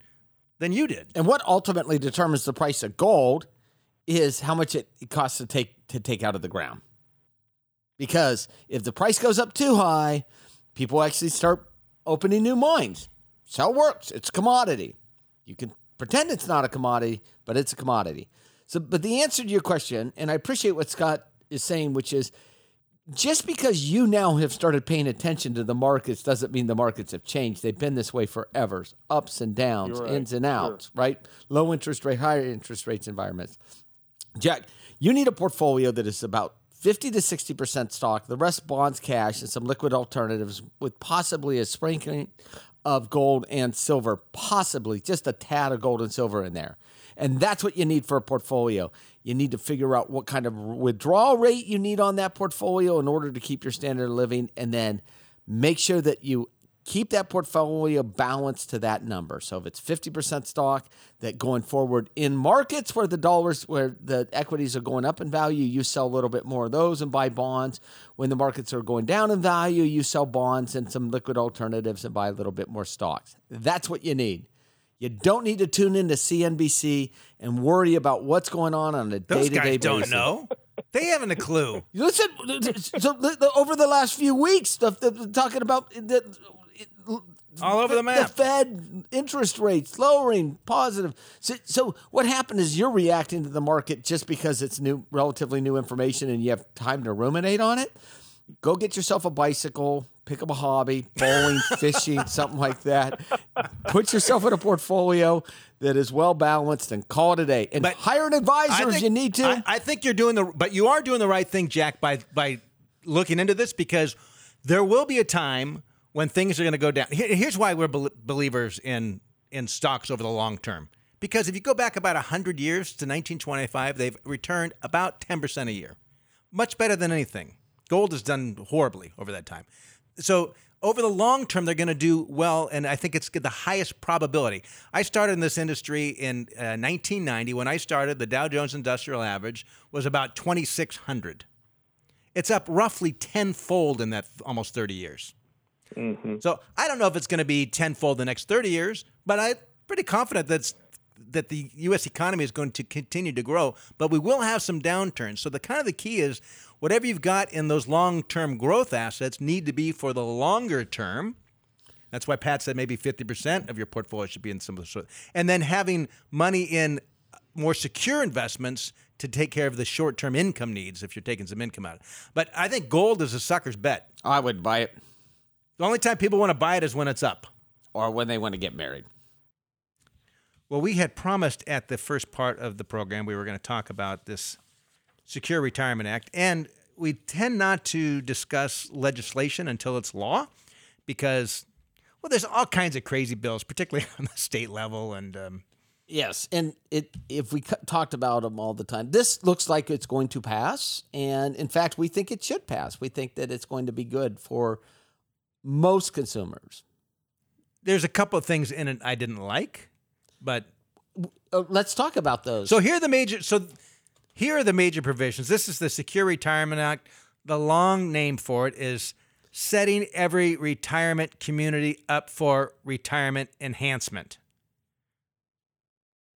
than you did. And what ultimately determines the price of gold is how much it costs to take to take out of the ground. Because if the price goes up too high, people actually start opening new mines. That's how it works. It's commodity. You can pretend it's not a commodity, but it's a commodity. So, but the answer to your question, and I appreciate what Scott is saying, which is just because you now have started paying attention to the markets doesn't mean the markets have changed. They've been this way forever ups and downs, right. ins and outs, sure. right? Low interest rate, higher interest rates environments. Jack, you need a portfolio that is about 50 to 60% stock, the rest bonds, cash, and some liquid alternatives with possibly a sprinkling of gold and silver, possibly just a tad of gold and silver in there. And that's what you need for a portfolio. You need to figure out what kind of withdrawal rate you need on that portfolio in order to keep your standard of living, and then make sure that you keep that portfolio balanced to that number. So if it's 50% stock, that going forward in markets where the dollars, where the equities are going up in value, you sell a little bit more of those and buy bonds. When the markets are going down in value, you sell bonds and some liquid alternatives and buy a little bit more stocks. That's what you need. You don't need to tune into CNBC and worry about what's going on on a day to day guys basis. don't know. They haven't a clue. Listen, so over the last few weeks, the, the, talking about the, All over the map. The Fed interest rates lowering, positive. So, so what happened is you're reacting to the market just because it's new, relatively new information, and you have time to ruminate on it. go get yourself a bicycle, pick up a hobby, bowling, fishing, something like that. Put yourself in a portfolio that is well balanced and call it a day. And But hire an advisor if you need to. I, I think you're doing the, but you are doing the right thing, Jack, by by looking into this because there will be a time when things are going to go down. Here's why we're believers in in stocks over the long term. Because if you go back about 100 years to 1925, they've returned about 10% a year. Much better than anything. Gold has done horribly over that time. So over the long term, they're going to do well, and I think it's the highest probability. I started in this industry in uh, 1990. When I started, the Dow Jones Industrial Average was about 2,600. It's up roughly tenfold in that almost 30 years. Mm-hmm. So I don't know if it's going to be tenfold the next 30 years, but I'm pretty confident that's that the U.S. economy is going to continue to grow. But we will have some downturns. So the kind of the key is whatever you've got in those long-term growth assets need to be for the longer term. That's why Pat said maybe 50% of your portfolio should be in some of the sort. And then having money in more secure investments to take care of the short-term income needs if you're taking some income out. But I think gold is a sucker's bet. I would buy it The only time people want to buy it is when it's up. or when they want to get married. Well, we had promised at the first part of the program we were going to talk about this Secure Retirement Act, and we tend not to discuss legislation until it's law because, well, there's all kinds of crazy bills, particularly on the state level, and um, Yes, and it if we talked about them all the time, this looks like it's going to pass, and in fact, we think it should pass. We think that it's going to be good for most consumers. there's a couple of things in it I didn't like, but Uh, let's talk about those. So here are the major. So here are the major provisions. This is the Secure Retirement Act. The long name for it is setting every retirement community up for retirement enhancement.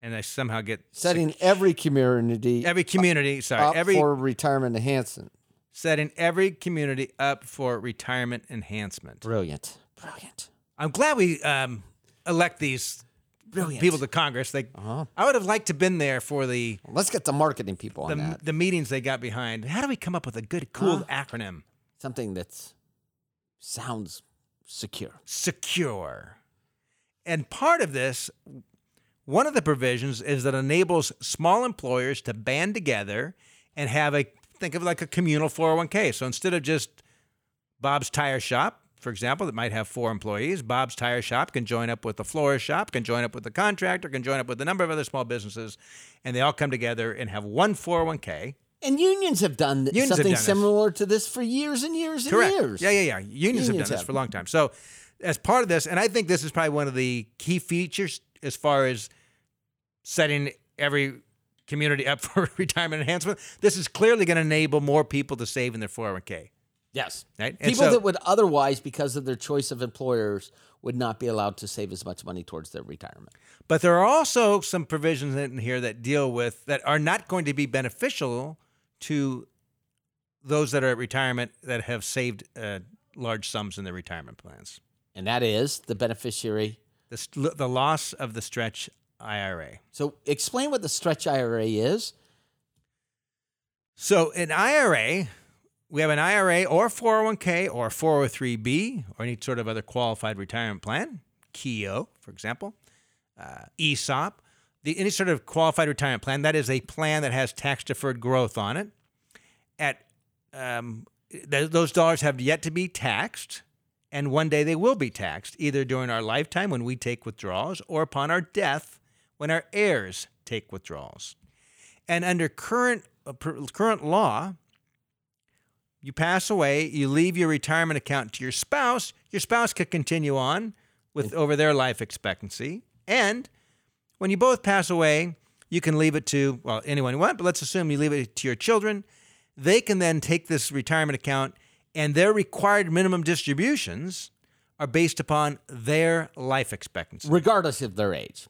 And I somehow get setting every community every community. Sorry, up every for retirement enhancement. Setting every community up for retirement enhancement. Brilliant, brilliant, I'm glad we um, elect these brilliant. people to Congress. They, Uh-huh. I would have liked to been there for the Let's get the marketing people on the, that. the meetings they got behind. How do we come up with a good, cool acronym? Something that sounds secure. Secure. And part of this, one of the provisions is that enables small employers to band together and have a think of it like a communal 401k. So instead of just Bob's Tire Shop, for example, that might have four employees, Bob's Tire Shop can join up with the florist shop, can join up with the contractor, can join up with a number of other small businesses, and they all come together and have one 401k. And unions have done Unions have something done this. similar to this for years and years and Correct. years. Yeah, yeah, yeah. Unions, have Unions done this for a long time. So, as part of this, and I think this is probably one of the key features as far as setting every community up for retirement enhancement. This is clearly going to enable more people to save in their 401k. Yes. Right? People so- that would otherwise, because of their choice of employers, would not be allowed to save as much money towards their retirement. But there are also some provisions in here that deal with that are not going to be beneficial to those that are at retirement that have saved uh, large sums in their retirement plans. And that is the beneficiary. The, st- the loss of the stretch IRA. So explain what the stretch IRA is. So an IRA, we have an IRA or 401k or 403b or any sort of other qualified retirement plan, Keogh, for example, uh, ESOP, the, any sort of qualified retirement plan. That is a plan that has tax deferred growth on it. At um, th- those dollars have yet to be taxed, and one day they will be taxed, either during our lifetime when we take withdrawals or upon our death when our heirs take withdrawals. And under current uh, current law, you pass away, you leave your retirement account to your spouse. Your spouse could continue on with over their life expectancy, and when you both pass away, you can leave it to well anyone you want. But let's assume you leave it to your children. They can then take this retirement account, and their required minimum distributions are based upon their life expectancy. regardless of their age.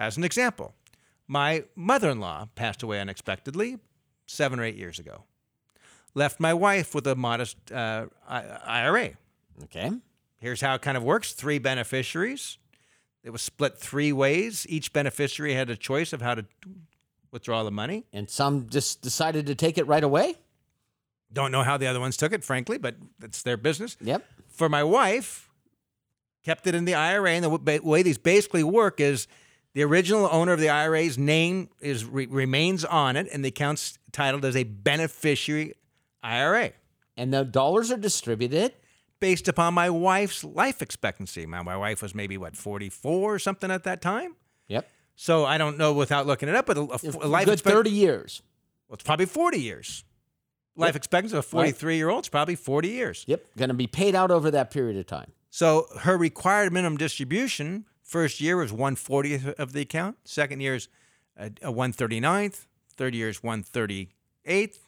As an example, my mother in law passed away unexpectedly seven or eight years ago. Left my wife with a modest uh, IRA. Okay. Here's how it kind of works three beneficiaries. It was split three ways. Each beneficiary had a choice of how to withdraw the money. And some just decided to take it right away. Don't know how the other ones took it, frankly, but it's their business. Yep. For my wife, kept it in the IRA, and the way these basically work is the original owner of the IRA's name is re- remains on it, and the account's titled as a beneficiary IRA And the dollars are distributed. based upon my wife's life expectancy. My, my wife was maybe what 44 or something at that time. Yep. So I don't know without looking it up, but a, a, a life Good expect- 30 years. Well, it's probably 40 years. Life expectancy of a 43 year old is probably 40 years. Yep. Going to be paid out over that period of time. So her required minimum distribution first year was 140th of the account, second year is a, a 139th, third year is 138th, We get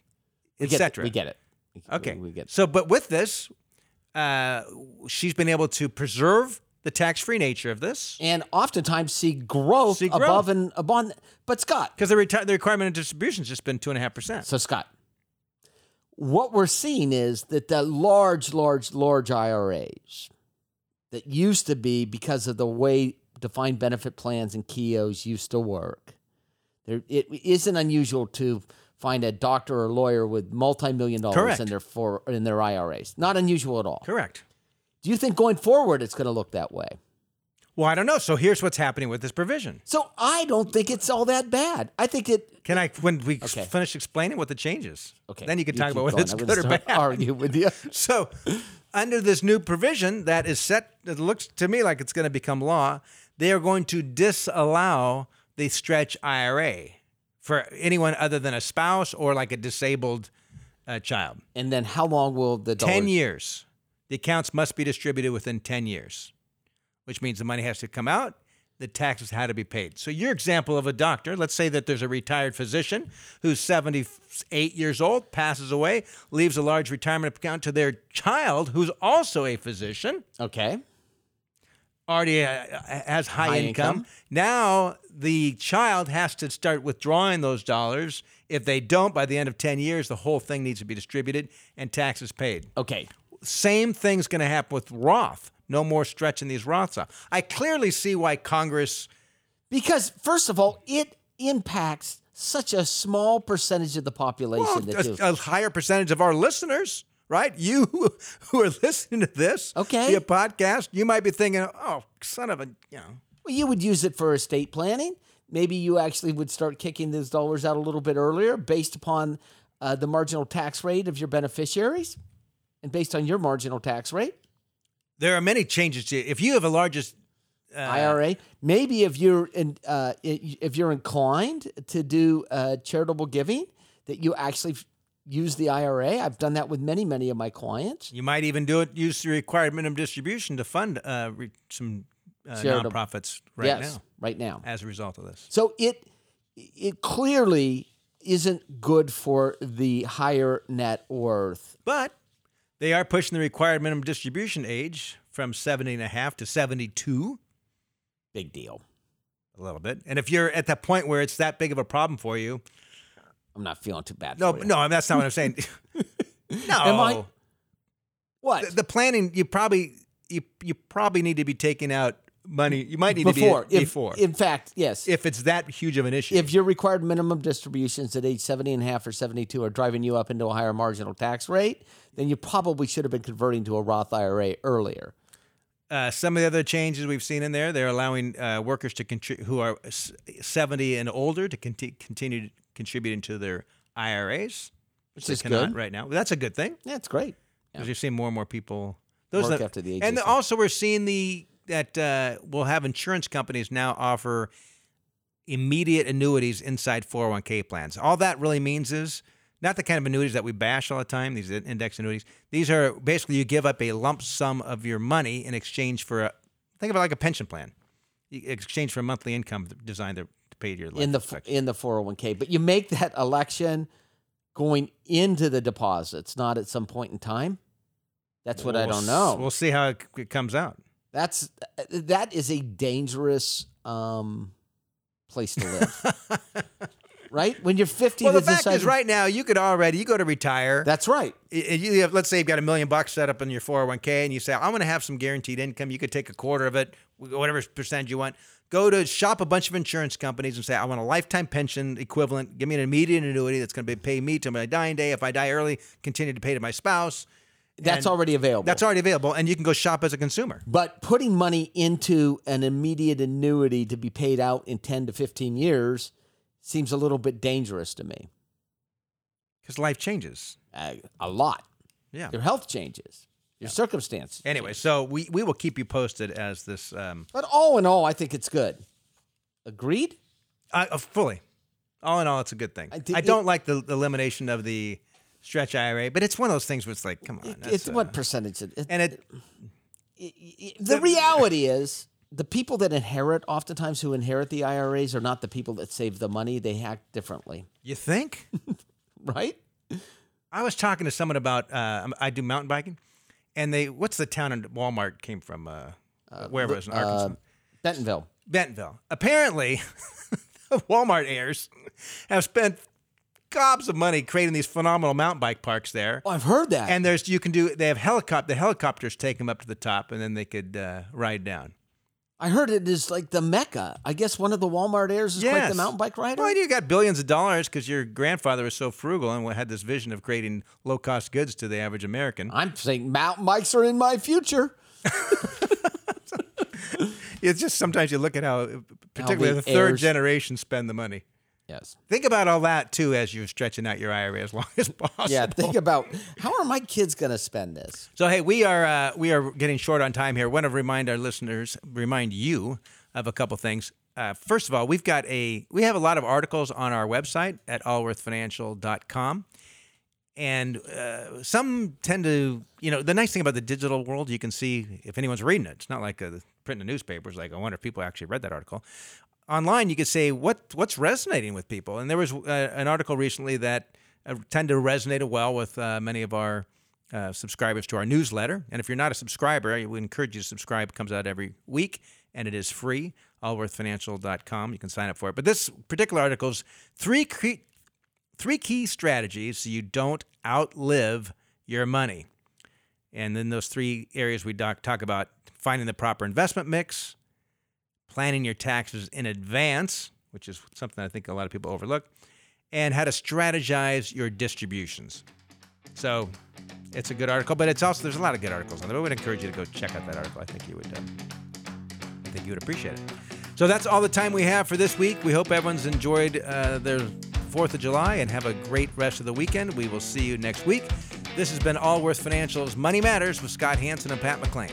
it. etc. We get it. Okay. We, we get it. So, but with this, uh, she's been able to preserve the tax-free nature of this And oftentimes see growth, See growth. above and above. But Scott, because the, reti- the requirement of distribution has just been two and a half percent. So, Scott, what we're seeing is that the large, large, large IRAs that used to be because of the way defined benefit plans and Keoghs used to work, there, it isn't unusual to find a doctor or lawyer with multi-million dollars Correct. in their for in their IRAs. Not unusual at all. Correct. Do you think going forward it's going to look that way? Well, I don't know. So here's what's happening with this provision. So I don't think it's all that bad. I think it. Can I, when we Okay. finish explaining what the changes? Okay. then you can you talk about whether it's good or bad. Argue with you. So, under this new provision that is set, it looks to me like it's going to become law. They are going to disallow the stretch IRA for anyone other than a spouse or like a disabled uh, child. And then how long will the dollars? 10 years. The accounts must be distributed within 10 years, which means the money has to come out. The taxes had to be paid. So, your example of a doctor, let's say that there's a retired physician who's 78 years old, passes away, leaves a large retirement account to their child who's also a physician, Okay. already uh, has high, High income. income. Now, the child has to start withdrawing those dollars. If they don't, by the end of 10 years, the whole thing needs to be distributed and taxes paid. Okay. Same thing's going to happen with Roth. No more stretching these Roths out. I clearly see why Congress. Because first of all, it impacts such a small percentage of the population Well, that a, a higher percentage of our listeners, right? You who are listening to this, Okay. via podcast, you might be thinking, "Oh, son of a," you know. Well, you would use it for estate planning. Maybe you actually would start kicking those dollars out a little bit earlier based upon uh, the marginal tax rate of your beneficiaries and based on your marginal tax rate. There are many changes to if you have a largest uh, IRA. Maybe if you're in, uh, if you're inclined to do uh, charitable giving, that you actually use the IRA. I've done that with many, many of my clients. You might even do it. Use the required minimum distribution to fund uh, re- some uh, nonprofits right yes, now right now. as a result of this. So it it clearly isn't good for the higher net worth. But they are pushing the required minimum distribution age from 70 and a half to 72 Big deal. a little bit. And if you're at that point where it's that big of a problem for you, I'm not feeling too bad. no, for you. no, that's not what I'm saying. no. Am I- What? The, the planning, you probably you you probably need to be taking out money. You might need before, to be if, before. In fact, yes. if it's that huge of an issue. if your required minimum distributions at age 70 and a half or 72 are driving you up into a higher marginal tax rate, then you probably should have been converting to a Roth IRA earlier. Uh, some of the other changes we've seen in there, they're allowing uh, workers to contri- who are 70 and older to conti- continue contributing to their IRAs, which they is cannot good. right now. That's a good thing Yeah, it's great. because you're seeing more and more people. Those Work that- after the age and also we're seeing the that uh, we'll have insurance companies now offer immediate annuities inside 401k plans. All that really means is not the kind of annuities that we bash all the time, these index annuities. These are basically you give up a lump sum of your money in exchange for a think of it like a pension plan. You exchange for a monthly income designed to, pay your life in the in the 401k, but you make that election going into the deposits, not at some point in time. That's what I We'll don't know. We'll see how it comes out. That's that is a dangerous um, place to live. right? When you're 50, Well, the fact is, right now you could already you go to retire. That's right. you have, let's say you've got a million bucks set up in your 401k and you say, I'm going to have some guaranteed income. You could take a quarter of it, whatever percentage you want. Go to shop a bunch of insurance companies and say, I want a lifetime pension equivalent. Give me an immediate annuity that's going to pay me to my dying day. If I die early, continue to pay to my spouse. That's And already available. That's already available, and you can go shop as a consumer. But putting money into an immediate annuity to be paid out in 10 to 15 years seems a little bit dangerous to me. Because life changes. Uh, a lot. Yeah. Your health changes, your circumstance. Anyway, so we, we will keep you posted as this um, But all in all, I think it's good. Agreed? uh, fully. All in all, it's a good thing. I I, don't like the, the elimination of the stretch IRA, but it's one of those things where it's like, come on. It- it's uh, what percentage? It, it- and it it- the reality is the people that inherit, oftentimes who inherit the IRAs, are not the people that save the money. They act differently, you think? right? I was talking to someone about uh, I do mountain biking, and they what's the town in Walmart came from? Uh, wherever it was in Arkansas. Uh, Bentonville. Bentonville. Apparently, the Walmart heirs have spent gobs of money creating these phenomenal mountain bike parks there. Oh, I've heard that. And there's you can do they have helicopter the helicopters take them up to the top and then they could uh, ride down. I heard it is like the mecca. I guess one of the Walmart heirs is quite the mountain bike rider. Well, you got billions of dollars because your grandfather was so frugal and had this vision of creating low cost goods to the average American. I'm saying mountain bikes are in my future. It's just sometimes you look at how, particularly the the third generation, spend the money. Yes. Think about all that too as you're stretching out your IRA as long as possible. Yeah. Think about how are my kids going to spend this? So hey, we are uh, we are getting short on time here. Want to remind our listeners, remind you of a couple things. Uh, first of all, we've got a we have a lot of articles on our website at allworthfinancial.com. And uh, some tend to, you know, the nice thing about the digital world, you can see if anyone's reading it. It's not like a, printing a newspaper. It's like, I wonder if people actually read that article. Online, you could say what what's resonating with people. And there was uh, an article recently that uh, tend to resonate well with uh, many of our uh, subscribers to our newsletter. And if you're not a subscriber, I would encourage you to subscribe. It comes out every week and it is free. Allworthfinancial.com. You can sign up for it. But this particular article is three cre- three key strategies so you don't outlive your money. And then those three areas we talk about finding the proper investment mix, planning your taxes in advance, which is something I think a lot of people overlook, and how to strategize your distributions. So it's a good article, but it's also there's a lot of good articles on there. I would encourage you to go check out that article. I think you would. Um, I think you would appreciate it. So that's all the time we have for this week. We hope everyone's enjoyed uh, their Fourth of July and have a great rest of the weekend. We will see you next week. This has been Allworth Financial's Money Matters with Scott Hanson and Pat McClain.